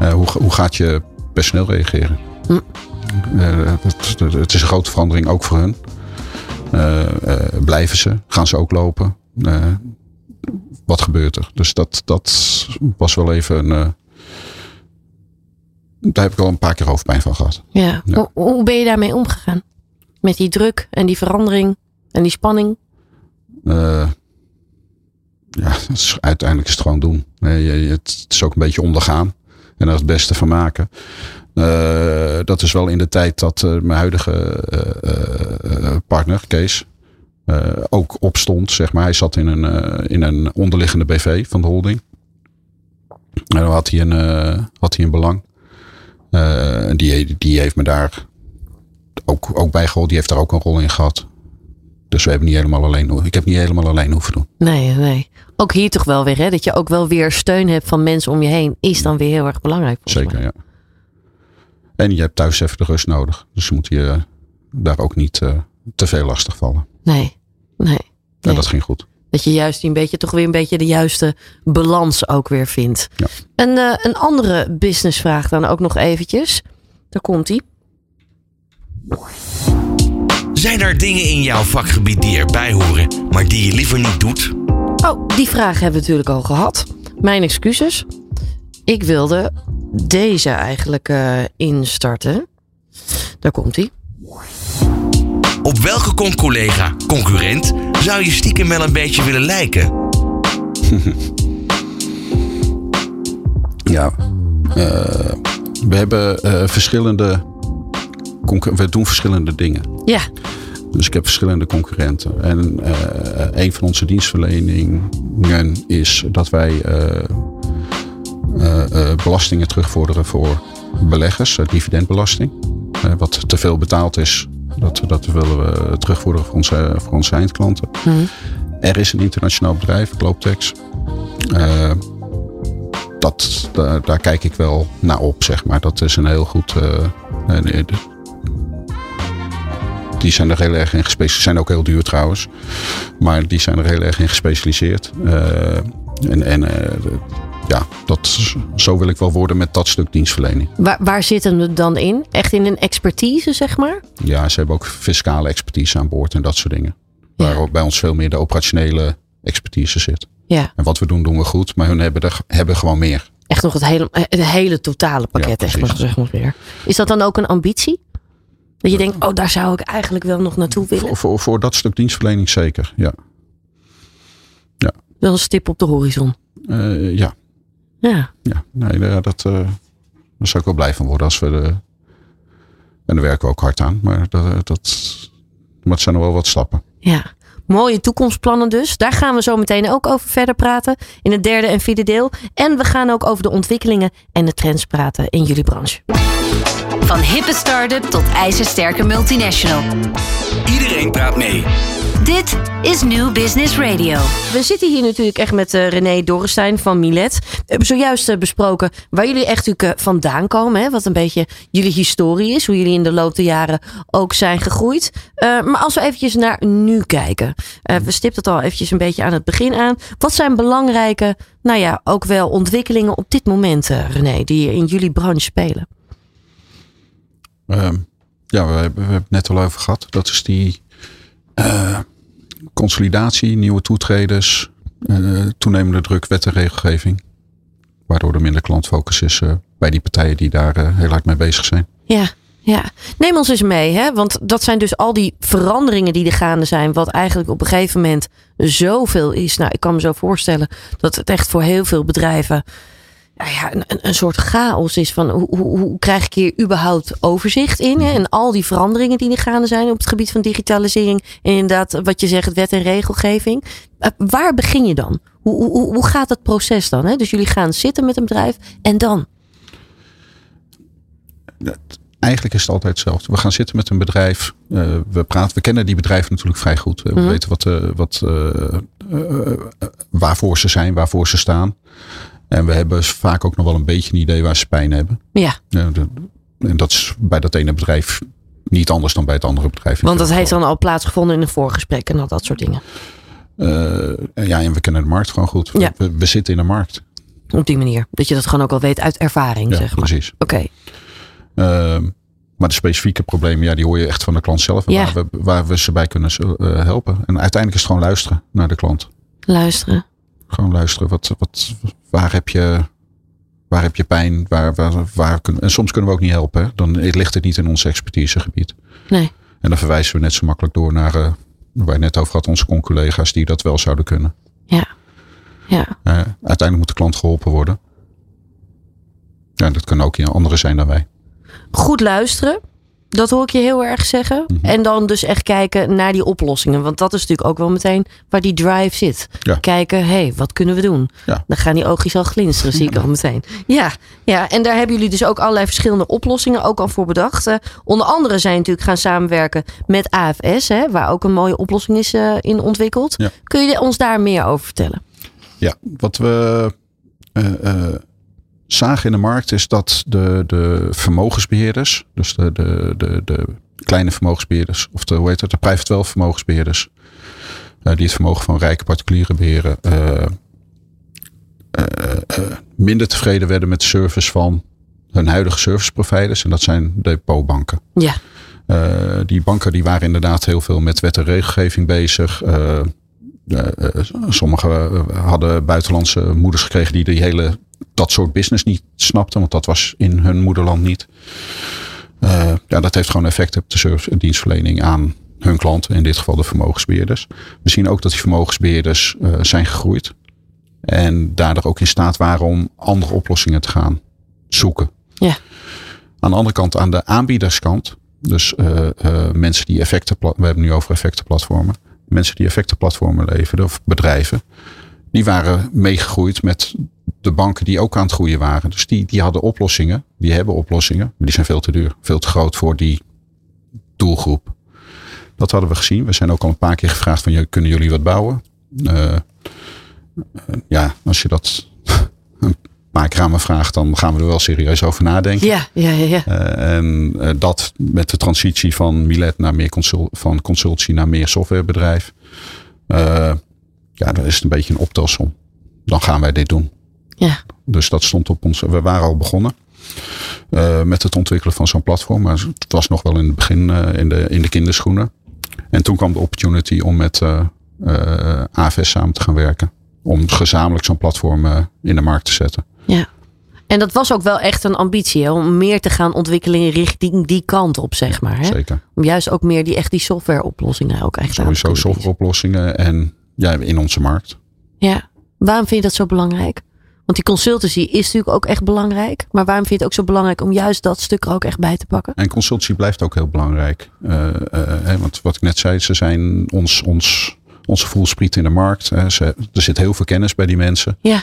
Speaker 5: Eh, hoe, hoe gaat je personeel reageren?
Speaker 4: Hm.
Speaker 5: Eh, het, is een grote verandering ook voor hun. Eh, blijven ze? Gaan ze ook lopen? Wat gebeurt er? Dus dat, dat was wel even een. daar heb ik al een paar keer hoofdpijn van gehad.
Speaker 4: Ja.
Speaker 5: Ja.
Speaker 4: Hoe, hoe ben je daarmee omgegaan? Met die druk en die verandering en die spanning?
Speaker 5: Eh, ja, uiteindelijk is het gewoon doen. Nee, het is ook een beetje ondergaan. En er het beste van maken. Eh, dat is wel in de tijd dat eh, mijn huidige partner, Kees, ook opstond. Zeg maar. Hij zat in een, in een onderliggende BV van de holding. En dan had hij een, had hij een belang. Die, die heeft me daar ook, ook bij geholpen. Die heeft daar ook een rol in gehad. Dus we hebben niet helemaal alleen, ik heb niet helemaal alleen hoeven doen.
Speaker 4: Nee, nee. Ook hier toch wel weer, hè? Dat je ook wel weer steun hebt van mensen om je heen, is dan weer heel erg belangrijk.
Speaker 5: Zeker,
Speaker 4: mij.
Speaker 5: ja. En je hebt thuis even de rust nodig. Dus je moet je daar ook niet eh, te veel lastig vallen.
Speaker 4: Nee, nee.
Speaker 5: En
Speaker 4: nee.
Speaker 5: dat ging goed.
Speaker 4: Dat je juist een beetje, toch weer een beetje de juiste balans ook weer vindt.
Speaker 5: Ja.
Speaker 4: Een, eh, een andere businessvraag dan ook nog eventjes. Daar komt ie.
Speaker 1: Zijn er dingen in jouw vakgebied die erbij horen, maar die je liever niet doet?
Speaker 4: Oh, die vraag hebben we natuurlijk al gehad. Mijn excuses. Ik wilde deze eigenlijk eh, instarten. Daar komt ie.
Speaker 1: Op welke con-collega, concurrent, zou je stiekem wel een beetje willen lijken?
Speaker 5: Ja. eh, we hebben eh, verschillende. We doen verschillende dingen.
Speaker 4: Ja,
Speaker 5: Dus ik heb verschillende concurrenten. En eh, een van onze dienstverleningen is dat wij eh, eh, belastingen terugvorderen voor beleggers, dividendbelasting. Wat te veel betaald is, dat, dat willen we terugvorderen voor onze, voor onze eindklanten.
Speaker 4: Mhm.
Speaker 5: Er is een internationaal bedrijf, Globetex. Eh, dat, daar, daar kijk ik wel naar op, zeg maar. Dat is een heel goed. Die zijn er heel erg in gespecialiseerd. Zijn ook heel duur trouwens. Maar die zijn er heel erg in gespecialiseerd. Eh, en en eh, ja, dat, zo wil ik wel worden met dat stuk dienstverlening.
Speaker 4: waar, waar zit hem het dan in? Echt in een expertise, zeg maar?
Speaker 5: Ja, ze hebben ook fiscale expertise aan boord en dat soort dingen.
Speaker 4: Ja.
Speaker 5: Waar ook bij ons veel meer de operationele expertise zit.
Speaker 4: Ja,
Speaker 5: En wat we doen, doen we goed. Maar hun hebben, er, hebben gewoon meer.
Speaker 4: echt nog het hele, het hele totale pakket,
Speaker 5: Ja,
Speaker 4: echt nog, zeg maar weer. Is dat dan ook een ambitie? Dat je denkt, oh, daar zou ik eigenlijk wel nog naartoe willen.
Speaker 5: Voor, voor, voor dat stuk dienstverlening zeker, ja.
Speaker 4: Wel een stip op de horizon.
Speaker 5: Eh, ja,
Speaker 4: Ja,
Speaker 5: ja. Nee, daar- dat, eh, daar zou ik wel blij van worden als we de... En daar werken we ook hard aan. Maar dat, dat, maar het zijn nog wel wat stappen.
Speaker 4: ja. Mooie toekomstplannen dus. Daar gaan we zo meteen ook over verder praten. In het derde en vierde deel. En we gaan ook over de ontwikkelingen en de trends praten in jullie branche.
Speaker 3: Van hippe start-up tot ijzersterke multinational.
Speaker 2: Iedereen praat mee.
Speaker 3: Dit is New Business Radio.
Speaker 4: We zitten hier natuurlijk echt met uh, René Dorrestein van Milet. We hebben zojuist uh, besproken waar jullie echt natuurlijk uh, vandaan komen. Hè? Wat een beetje jullie historie is. Hoe jullie in de loop der jaren ook zijn gegroeid. maar als we eventjes naar nu kijken. We stipten het al eventjes een beetje aan het begin aan. Wat zijn belangrijke, nou ja, ook wel ontwikkelingen op dit moment, René, die in jullie branche spelen?
Speaker 5: Ehm, ja, we hebben, we hebben het net al over gehad. Dat is die consolidatie, nieuwe toetreders, toenemende druk, wet en regelgeving. Waardoor er minder klantfocus is bij die partijen die daar heel hard mee bezig zijn.
Speaker 4: Ja, ja. Neem ons eens mee, hè? want dat zijn dus al die veranderingen die er gaande zijn, wat eigenlijk op een gegeven moment zoveel is. Nou, ik kan me zo voorstellen dat het echt voor heel veel bedrijven nou ja, een, een soort chaos is van hoe, hoe, hoe, krijg ik hier überhaupt overzicht in? Hè? En al die veranderingen die er gaande zijn op het gebied van digitalisering. En inderdaad, wat je zegt, wet en regelgeving. Uh, waar begin je dan? Hoe, hoe, hoe gaat het proces dan? Hè? Dus jullie gaan zitten met een bedrijf en dan?
Speaker 5: Eigenlijk is het altijd hetzelfde. We gaan zitten met een bedrijf. Uh, we praten. We kennen die bedrijven natuurlijk vrij goed. We mm-hmm. weten wat, uh, wat, waarvoor ze zijn, waarvoor ze staan. En we hebben vaak ook nog wel een beetje een idee waar ze pijn hebben.
Speaker 4: Ja.
Speaker 5: en dat is bij dat ene bedrijf niet anders dan bij het andere bedrijf.
Speaker 4: Want dat heeft dan al plaatsgevonden in een voorgesprek en al dat soort dingen.
Speaker 5: Ja, en we kennen de markt gewoon goed. Ja. We, we, zitten in de markt.
Speaker 4: Op die manier. Dat je dat gewoon ook al weet uit ervaring,
Speaker 5: ja,
Speaker 4: zeg maar.
Speaker 5: precies.
Speaker 4: Oké. Okay.
Speaker 5: Uh, maar de specifieke problemen, ja, die hoor je echt van de klant zelf. Ja. Waar, we, waar we ze bij kunnen uh, helpen. En uiteindelijk is het gewoon luisteren naar de klant.
Speaker 4: Luisteren.
Speaker 5: Gewoon luisteren. Wat, wat, waar, heb je, waar heb je pijn? Waar, waar, waar kun, en soms kunnen we ook niet helpen. Hè? Dan ligt het niet in ons expertisegebied.
Speaker 4: Nee.
Speaker 5: En dan verwijzen we net zo makkelijk door naar, uh, waar je net over had, onze collega's die dat wel zouden kunnen.
Speaker 4: Ja. ja.
Speaker 5: Uh, uiteindelijk moet de klant geholpen worden. Ja, dat kunnen ook anderen zijn dan wij.
Speaker 4: Goed luisteren. Dat hoor ik je heel erg zeggen. Mm -hmm. En dan dus echt kijken naar die oplossingen. Want dat is natuurlijk ook wel meteen waar die drive zit.
Speaker 5: Ja.
Speaker 4: Kijken, hé, hey, wat kunnen we doen?
Speaker 5: Ja.
Speaker 4: Dan gaan die oogjes al glinsteren, zie ik al meteen. Ja, ja, en daar hebben jullie dus ook allerlei verschillende oplossingen ook al voor bedacht. Uh, onder andere zijn natuurlijk gaan samenwerken met AFS, hè, waar ook een mooie oplossing is uh, in ontwikkeld.
Speaker 5: Ja.
Speaker 4: Kun je ons daar meer over vertellen?
Speaker 5: Ja, wat we uh, zagen in de markt is dat de, de vermogensbeheerders, dus de, de, de, de kleine vermogensbeheerders, of de, hoe heet het, de private wealth vermogensbeheerders, uh, die het vermogen van rijke particulieren beheren, uh, uh, minder tevreden werden met de service van hun huidige service providers. En dat zijn depotbanken.
Speaker 4: Ja.
Speaker 5: die banken die waren inderdaad heel veel met wet en regelgeving bezig. sommigen hadden buitenlandse moeders gekregen die die hele dat soort business niet snapten, want dat was in hun moederland niet. Uh, ja, dat heeft gewoon effect op de service en dienstverlening aan hun klanten, in dit geval de vermogensbeheerders. We zien ook dat die vermogensbeheerders uh, zijn gegroeid en daardoor ook in staat waren om andere oplossingen te gaan zoeken.
Speaker 4: Ja.
Speaker 5: Aan de andere kant, aan de aanbiederskant, dus uh, mensen die effecten, we hebben nu over effectenplatformen, mensen die effectenplatformen leveren of bedrijven, die waren meegegroeid met de banken die ook aan het groeien waren. Dus die, die hadden oplossingen, die hebben oplossingen, maar die zijn veel te duur, veel te groot voor die doelgroep. Dat hadden we gezien. We zijn ook al een paar keer gevraagd van, kunnen jullie wat bouwen? Uh, ja, als je dat een paar keer aan me vraagt, dan gaan we er wel serieus over nadenken.
Speaker 4: Ja, ja, ja. ja.
Speaker 5: Uh, en uh, dat met de transitie van Milet naar meer consult, van consultie naar meer softwarebedrijf. Ja, dan is het een beetje een optelsom. Dan gaan wij dit doen.
Speaker 4: Ja.
Speaker 5: Dus dat stond op ons. We waren al begonnen uh, met het ontwikkelen van zo'n platform. Maar het was nog wel in het begin uh, in, de, in de kinderschoenen. En toen kwam de opportunity om met uh, AFS samen te gaan werken. Om gezamenlijk zo'n platform in de markt te zetten.
Speaker 4: Ja. En dat was ook wel echt een ambitie hè? om meer te gaan ontwikkelen richting die kant op, zeg maar. Hè?
Speaker 5: Zeker.
Speaker 4: Om juist ook meer die echt die softwareoplossingen ook echt
Speaker 5: Sowieso
Speaker 4: aan te
Speaker 5: softwareoplossingen en ja, in onze markt.
Speaker 4: Ja. Waarom vind je dat zo belangrijk? Want die consultancy is natuurlijk ook echt belangrijk. Maar waarom vind je het ook zo belangrijk om juist dat stuk er ook echt bij te pakken?
Speaker 5: En consultancy blijft ook heel belangrijk. Uh, uh, want wat ik net zei, ze zijn ons, ons, onze voelspriet in de markt. Ze, er zit heel veel kennis bij die mensen.
Speaker 4: Ja.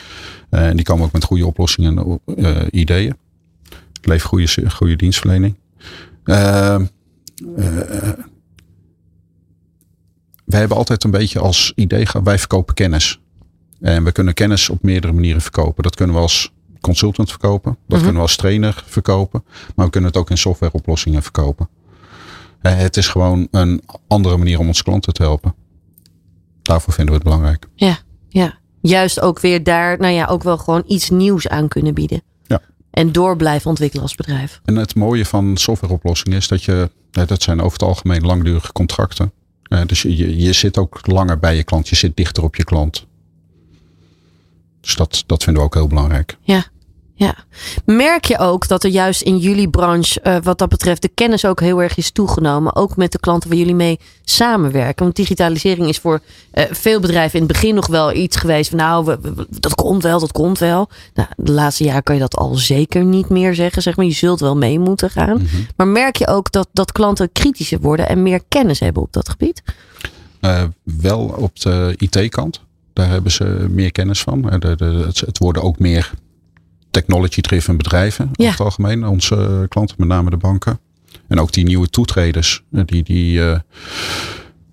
Speaker 5: En die komen ook met goede oplossingen en ideeën. Leef goede, goede dienstverlening. Wij hebben altijd een beetje als idee, gehad, wij verkopen kennis. En we kunnen kennis op meerdere manieren verkopen. Dat kunnen we als consultant verkopen. Dat kunnen we als trainer verkopen. Maar we kunnen het ook in softwareoplossingen verkopen. Eh, Het is gewoon een andere manier om onze klanten te helpen. Daarvoor vinden we het belangrijk.
Speaker 4: Ja, ja. Juist ook weer daar, nou ja, ook wel gewoon iets nieuws aan kunnen bieden.
Speaker 5: Ja.
Speaker 4: En door blijven ontwikkelen als bedrijf.
Speaker 5: En het mooie van softwareoplossingen is dat je, eh, dat zijn over het algemeen langdurige contracten. Eh, Dus je, je- zit ook langer bij je klant. Je zit dichter op je klant. Dus dat, dat vinden we ook heel belangrijk.
Speaker 4: Ja. Ja. Merk je ook dat er juist in jullie branche, eh, wat dat betreft, de kennis ook heel erg is toegenomen. Ook met de klanten waar jullie mee samenwerken. Want digitalisering is voor eh, veel bedrijven in het begin nog wel iets geweest van nou, we- we- dat komt wel, dat komt wel. Nou, de laatste jaren kan je dat al zeker niet meer zeggen. Zeg maar. Je zult wel mee moeten gaan. Maar merk je ook dat, dat klanten kritischer worden en meer kennis hebben op dat gebied?
Speaker 5: Eh, wel op de IT-kant. Daar hebben ze meer kennis van. De, de, het, het worden ook meer technology-driven bedrijven.
Speaker 4: Ja.
Speaker 5: Over het algemeen. Onze klanten, met name de banken. En ook die nieuwe toetreders. eh, Die, die, eh,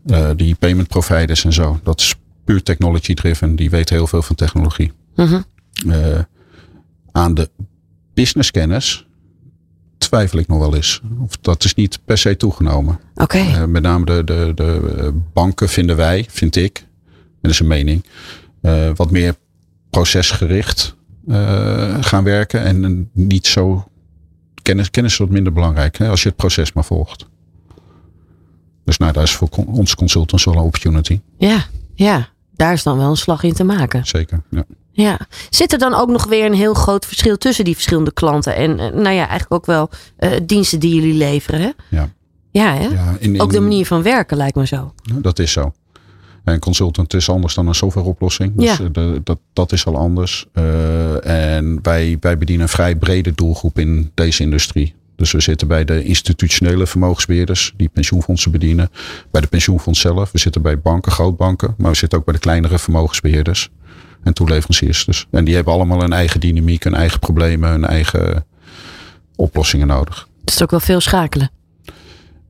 Speaker 5: eh, die payment providers en zo. Dat is puur technology-driven. Die weten heel veel van technologie.
Speaker 4: Mhm.
Speaker 5: Eh, aan de businesskennis twijfel ik nog wel eens. Of dat is niet per se toegenomen.
Speaker 4: Oké.
Speaker 5: Eh, met name de, de, de eh, banken vinden wij, vind ik, en dat is een mening, eh, wat meer procesgericht eh, gaan werken. En eh, niet zo. Kennis, kennis is wat minder belangrijk hè, als je het proces maar volgt. Dus nou, daar is voor ons consultants wel een opportunity.
Speaker 4: Ja, ja. Daar is dan wel een slag in te maken.
Speaker 5: Zeker. Ja.
Speaker 4: Ja. Zit er dan ook nog weer een heel groot verschil tussen die verschillende klanten en eh, nou ja, eigenlijk ook wel eh, diensten die jullie leveren? Hè?
Speaker 5: Ja.
Speaker 4: Ja, hè?
Speaker 5: Ja, in- in-
Speaker 4: ook de manier van werken lijkt me zo.
Speaker 5: Dat is zo. Een consultant is anders dan een softwareoplossing. Dus
Speaker 4: Ja.
Speaker 5: eh, de- dat, dat is al anders. Eh, en wij, wij bedienen een vrij brede doelgroep in deze industrie. Dus we zitten bij de institutionele vermogensbeheerders die pensioenfondsen bedienen. Bij de pensioenfonds zelf. We zitten bij banken, grootbanken. Maar we zitten ook bij de kleinere vermogensbeheerders. En toeleveranciers dus. En die hebben allemaal een eigen dynamiek, hun eigen problemen, hun eigen oplossingen nodig.
Speaker 4: Het is ook wel veel schakelen.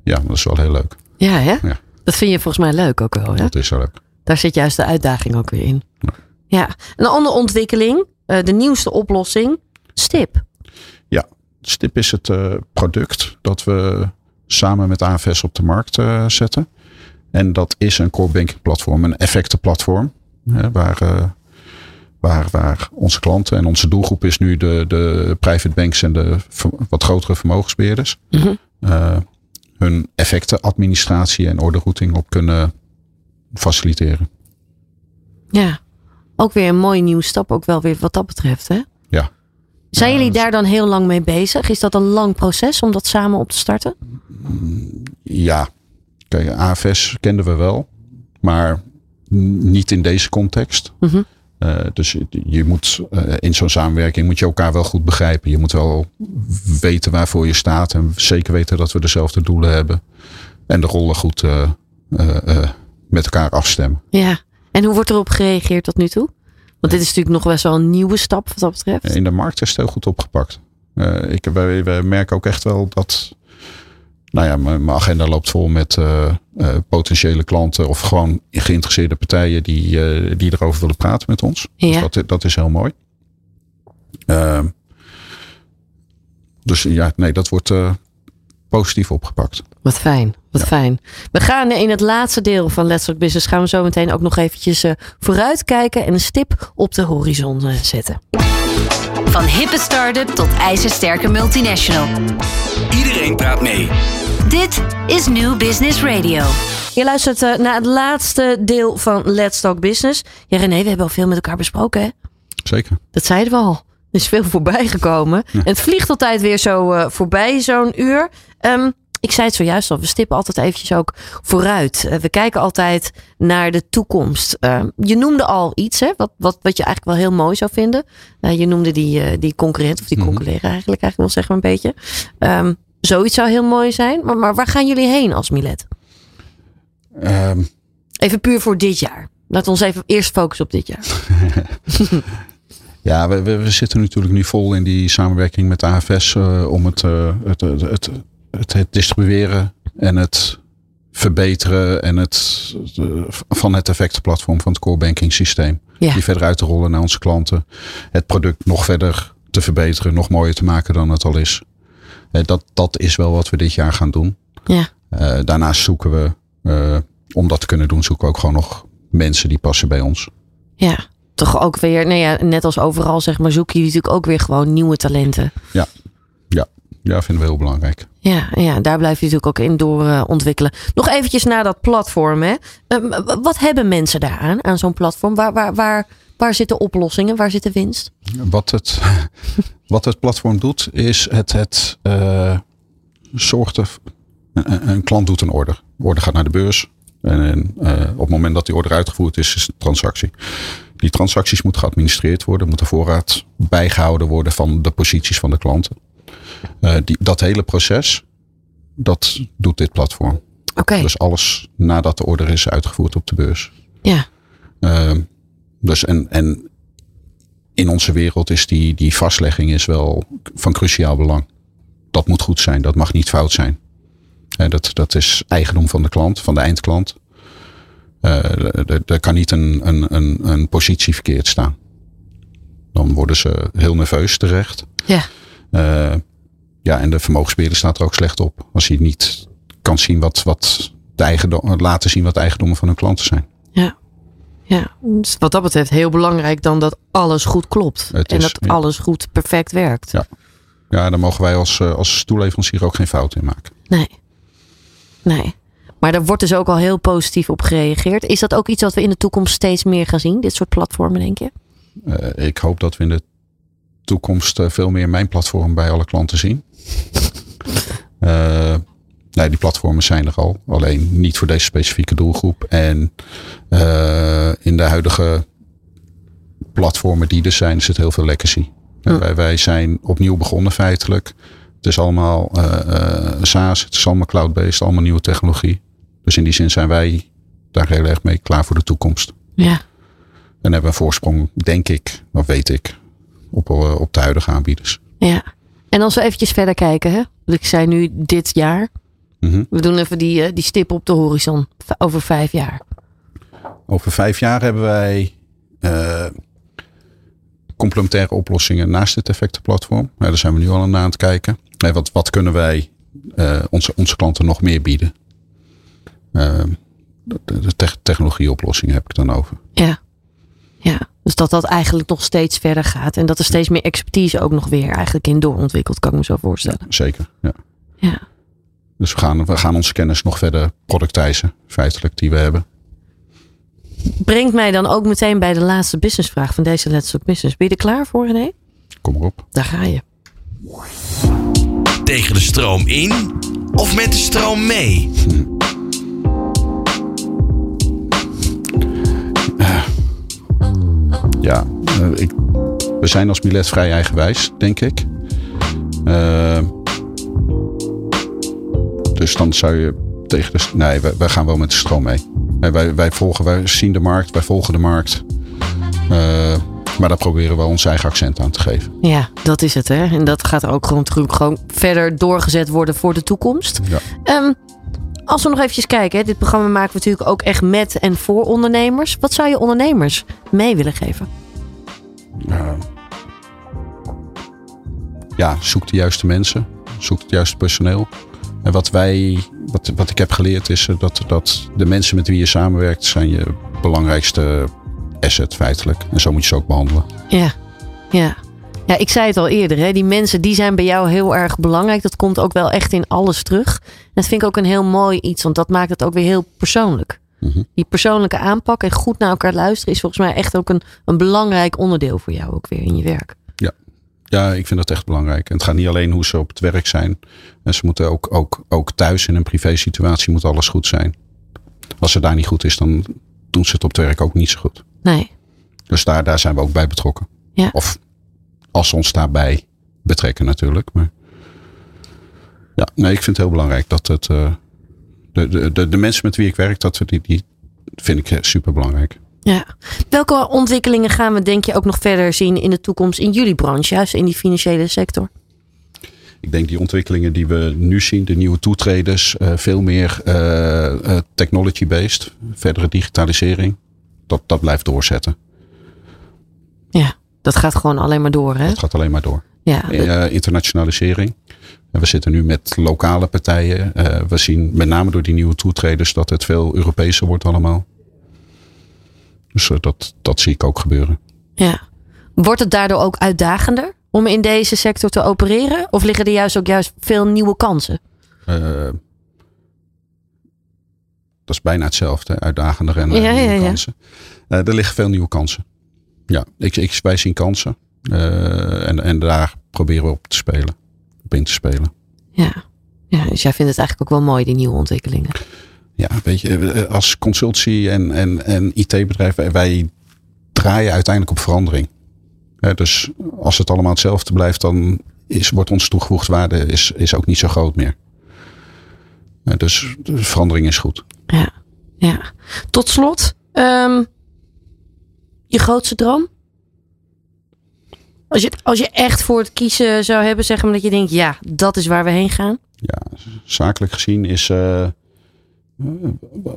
Speaker 5: Ja, dat is wel heel leuk.
Speaker 4: Ja, hè?
Speaker 5: Ja.
Speaker 4: Dat vind je volgens mij leuk ook wel. Hè?
Speaker 5: Dat is wel leuk.
Speaker 4: Daar zit juist de uitdaging ook weer in. Ja. Een andere ontwikkeling, eh, de nieuwste oplossing, STIP.
Speaker 5: Stip is het eh, product dat we samen met AFS op de markt eh, zetten. En dat is een core banking platform, een effectenplatform. Hè, waar, waar, waar onze klanten en onze doelgroep is nu de, de private banks en de wat grotere vermogensbeheerders. Eh, hun effectenadministratie en orderrouting op kunnen faciliteren.
Speaker 4: Ja. Ook weer een mooie nieuwe stap, ook wel weer wat dat betreft. Hè?
Speaker 5: Ja.
Speaker 4: Zijn
Speaker 5: Ja,
Speaker 4: jullie daar dan heel lang mee bezig? Is dat een lang proces om dat samen op te starten?
Speaker 5: Ja, kijk, AFS kenden we wel, maar niet in deze context.
Speaker 4: Mhm.
Speaker 5: Eh, dus je- moet eh, in zo'n samenwerking moet je elkaar wel goed begrijpen. Je moet wel weten waarvoor je staat en zeker weten dat we dezelfde doelen hebben. En de rollen goed eh, met elkaar afstemmen.
Speaker 4: Ja. En hoe wordt erop gereageerd tot nu toe? Want dit is natuurlijk nog best wel een nieuwe stap wat dat betreft.
Speaker 5: In de markt is het heel goed opgepakt. Ik, wij, wij merken ook echt wel dat. Nou ja, mijn agenda loopt vol met eh, eh, potentiële klanten of gewoon geïnteresseerde partijen die, eh, die erover willen praten met ons.
Speaker 4: Ja.
Speaker 5: Dus dat, dat is heel mooi. Ehm, dus ja, nee, dat wordt positief opgepakt.
Speaker 4: Wat fijn, wat fijn. We gaan in het laatste deel van Let's Talk Business gaan we zo meteen ook nog eventjes vooruitkijken en een stip op de horizon zetten.
Speaker 3: Van hippe start-up tot ijzersterke multinational.
Speaker 2: Iedereen praat mee.
Speaker 3: Dit is New Business Radio.
Speaker 4: Je luistert eh, naar het laatste deel van Let's Talk Business. Ja René, we hebben al veel met elkaar besproken hè?
Speaker 5: Zeker.
Speaker 4: Dat zeiden we al. Er is veel voorbij gekomen. En het vliegt altijd weer zo eh, voorbij, zo'n uur. Ehm, ik zei het zojuist al, we stippen altijd eventjes ook vooruit. Eh, we kijken altijd naar de toekomst. Ehm, je noemde al iets, hè, wat, wat, wat je eigenlijk wel heel mooi zou vinden. Eh, je noemde die, eh, die concurrent, of die
Speaker 5: Mhm.
Speaker 4: concurreren eigenlijk, eigenlijk wel zeggen we een beetje. Ehm, zoiets zou heel mooi zijn. Maar, maar waar gaan jullie heen als Milet?
Speaker 5: Ehm,
Speaker 4: Even puur voor dit jaar. Laten we ons even eerst focussen op dit jaar.
Speaker 5: Ja, we, we, we zitten natuurlijk nu vol in die samenwerking met AFS eh, om het, het, het, het, het, het distribueren en het verbeteren en het eh, van het effectenplatform van het core banking systeem.
Speaker 4: Ja.
Speaker 5: Die verder uit te rollen naar onze klanten. Het product nog verder te verbeteren, nog mooier te maken dan het al is. Eh, dat, dat is wel wat we dit jaar gaan doen.
Speaker 4: Ja.
Speaker 5: Eh, daarnaast zoeken we, eh, om dat te kunnen doen, zoeken we ook gewoon nog mensen die passen bij ons.
Speaker 4: Ja, toch ook weer, nou ja, net als overal zeg maar, zoek je natuurlijk ook weer gewoon nieuwe talenten.
Speaker 5: Ja, vinden we heel belangrijk.
Speaker 4: Ja, ja daar blijf je natuurlijk ook in door ontwikkelen. Nog eventjes naar dat platform. Hè. Ehm, wat hebben mensen daaraan, aan zo'n platform? Waar, waar, waar, waar zitten oplossingen? Waar zit de winst?
Speaker 5: Wat het, wat het platform doet, is het, het eh, zorgt er. Een, klant doet een order. De order gaat naar de beurs. En eh, op het moment dat die order uitgevoerd is, is het een transactie. Die transacties moeten geadministreerd worden, moet de voorraad bijgehouden worden van de posities van de klanten. Eh, die, dat hele proces, dat doet dit platform.
Speaker 4: Oké,
Speaker 5: Dus alles nadat de order is uitgevoerd op de beurs.
Speaker 4: ja.
Speaker 5: Ehm, dus en, en in onze wereld is die, die vastlegging is wel van cruciaal belang. Dat moet goed zijn, dat mag niet fout zijn. Dat, dat is eigendom van de klant, van de eindklant. Eh, er kan niet een, een, een, een positie verkeerd staan. Dan worden ze heel nerveus terecht.
Speaker 4: Ja.
Speaker 5: Eh, ja, en de vermogensbeheerder staat er ook slecht op. Als hij niet kan zien wat, wat de eigendom, laten zien wat de eigendommen van hun klanten zijn.
Speaker 4: Ja. Ja, dus wat dat betreft heel belangrijk dan dat alles goed klopt.
Speaker 5: Het
Speaker 4: en
Speaker 5: is-
Speaker 4: dat
Speaker 5: ja.
Speaker 4: alles goed perfect werkt.
Speaker 5: Ja. Ja, daar mogen wij als, eh, als toeleverancier ook geen fout in maken.
Speaker 4: Nee. Nee. Maar daar wordt dus ook al heel positief op gereageerd. Is dat ook iets wat we in de toekomst steeds meer gaan zien? Dit soort platformen, denk je?
Speaker 5: Eh, ik hoop dat we in de toekomst eh, veel meer mijn platform bij alle klanten zien. Eh, nee, die platformen zijn er al. Alleen niet voor deze specifieke doelgroep. En eh, in de huidige platformen die er zijn, is het heel veel legacy.
Speaker 4: Hm.
Speaker 5: wij, wij zijn opnieuw begonnen feitelijk. Het is allemaal eh, SaaS, het is allemaal cloud-based, allemaal nieuwe technologie. Dus in die zin zijn wij daar heel erg mee klaar voor de toekomst.
Speaker 4: Ja.
Speaker 5: En hebben we een voorsprong, denk ik, of weet ik, op, eh, op de huidige aanbieders.
Speaker 4: Ja. En als we eventjes verder kijken, hè? Ik zei nu dit jaar.
Speaker 5: Mhm.
Speaker 4: We doen even die, eh, die stip op de horizon. Over vijf jaar.
Speaker 5: Over vijf jaar hebben wij eh, complementaire oplossingen naast het effectenplatform. Ja, daar zijn we nu al aan aan het kijken. Nee, wat, wat kunnen wij onze, onze klanten nog meer bieden? De, de tech- technologieoplossingen heb ik dan over.
Speaker 4: Ja. Ja. Dus dat dat eigenlijk nog steeds verder gaat. En dat er steeds meer expertise ook nog weer eigenlijk in doorontwikkeld, kan ik me zo voorstellen.
Speaker 5: Zeker, ja.
Speaker 4: Ja.
Speaker 5: Dus we gaan, we gaan onze kennis nog verder productijzen, feitelijk, die we hebben.
Speaker 4: Brengt mij dan ook meteen bij de laatste businessvraag van deze Let's Talk Business. Ben je er klaar voor, René?
Speaker 5: Kom erop.
Speaker 4: Daar ga je.
Speaker 1: Tegen de stroom in of met de stroom mee?
Speaker 5: Ja, eh, ik, we zijn als Milet vrij eigenwijs, denk ik. Eh, dus dan zou je tegen de... Nee, wij, wij gaan wel met de stroom mee. Wij, wij, wij volgen, wij zien de markt, wij volgen de markt. Eh, maar daar proberen we ons eigen accent aan te geven.
Speaker 4: Ja, dat is het hè. En dat gaat ook gewoon, terug- gewoon verder doorgezet worden voor de toekomst.
Speaker 5: Ja.
Speaker 4: Ehm, als we nog eventjes kijken. Hè, dit programma maken we natuurlijk ook echt met en voor ondernemers. Wat zou je ondernemers mee willen geven?
Speaker 5: Eh, ja, zoek de juiste mensen. Zoek het juiste personeel. En wat wij, wat, wat ik heb geleerd is eh, dat, dat de mensen met wie je samenwerkt zijn je belangrijkste asset feitelijk. En zo moet je ze ook behandelen.
Speaker 4: Ja, ja. Ja, ik zei het al eerder. Hè. Die mensen die zijn bij jou heel erg belangrijk. Dat komt ook wel echt in alles terug. En dat vind ik ook een heel mooi iets. Want dat maakt het ook weer heel persoonlijk.
Speaker 5: Mhm.
Speaker 4: Die persoonlijke aanpak en goed naar elkaar luisteren... is volgens mij echt ook een, een belangrijk onderdeel voor jou ook weer in je werk.
Speaker 5: Ja, ik vind dat echt belangrijk. En het gaat niet alleen hoe ze op het werk zijn. En ze moeten ook, ook, ook thuis in een privé situatie moet alles goed zijn. Als het daar niet goed is, dan doen ze het op het werk ook niet zo goed.
Speaker 4: Nee,
Speaker 5: Dus daar, daar zijn we ook bij betrokken.
Speaker 4: Ja.
Speaker 5: Of als ze ons daarbij betrekken natuurlijk. Maar ja, nee, ik vind het heel belangrijk dat het... eh, de, de, de, de mensen met wie ik werk, dat die, die vind ik super belangrijk.
Speaker 4: Ja. Welke ontwikkelingen gaan we denk je ook nog verder zien in de toekomst in jullie branche, juist in die financiële sector?
Speaker 5: ik denk die ontwikkelingen die we nu zien, de nieuwe toetreders, uh, veel meer uh, technology-based, verdere digitalisering, dat, dat blijft doorzetten.
Speaker 4: Ja, dat gaat gewoon alleen maar door, hè?
Speaker 5: Dat gaat alleen maar door.
Speaker 4: Ja.
Speaker 5: internationalisering. We zitten nu met lokale partijen. we zien met name door die nieuwe toetreders dat het veel Europeeser wordt allemaal. Dus dat, dat zie ik ook gebeuren.
Speaker 4: Ja. Wordt het daardoor ook uitdagender om in deze sector te opereren? Of liggen er juist ook juist veel nieuwe kansen?
Speaker 5: Dat is bijna hetzelfde, uitdagender en ja, nieuwe kansen. Er liggen veel nieuwe kansen. Ja, ik, ik, wij zien kansen. en, en daar proberen we op te spelen. Op in te spelen.
Speaker 4: Ja. ja, dus jij vindt het eigenlijk ook wel mooi, die nieuwe ontwikkelingen.
Speaker 5: Ja, weet je, als consultie en, en, en IT-bedrijf, wij draaien uiteindelijk op verandering dus als het allemaal hetzelfde blijft, dan is, wordt onze toegevoegde waarde is, is ook niet zo groot meer. dus de verandering is goed.
Speaker 4: Ja, ja. Tot slot, um, je grootste droom? Als je, als je echt voor het kiezen zou hebben, zeg maar dat je denkt, ja, dat is waar we heen gaan.
Speaker 5: Ja, zakelijk gezien is uh,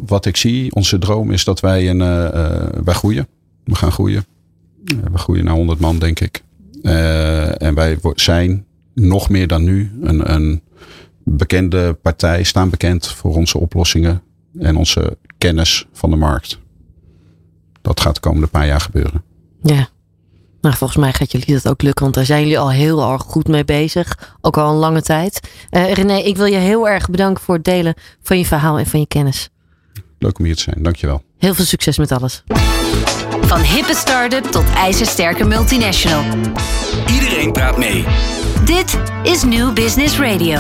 Speaker 5: wat ik zie, onze droom is dat wij, een, uh, wij groeien. We gaan groeien. We groeien naar 100 man, denk ik. En wij zijn nog meer dan nu een, een bekende partij, staan bekend voor onze oplossingen en onze kennis van de markt. Dat gaat de komende paar jaar gebeuren.
Speaker 4: Ja. Nou, volgens mij gaat jullie dat ook lukken, want daar zijn jullie al heel erg goed mee bezig. Ook al een lange tijd. Uh, René, ik wil je heel erg bedanken voor het delen van je verhaal en van je kennis.
Speaker 5: Leuk om hier te zijn, dankjewel.
Speaker 4: Heel veel succes met alles.
Speaker 3: Van hippe start-up tot ijzersterke multinational.
Speaker 2: Iedereen praat mee.
Speaker 3: Dit is New Business Radio.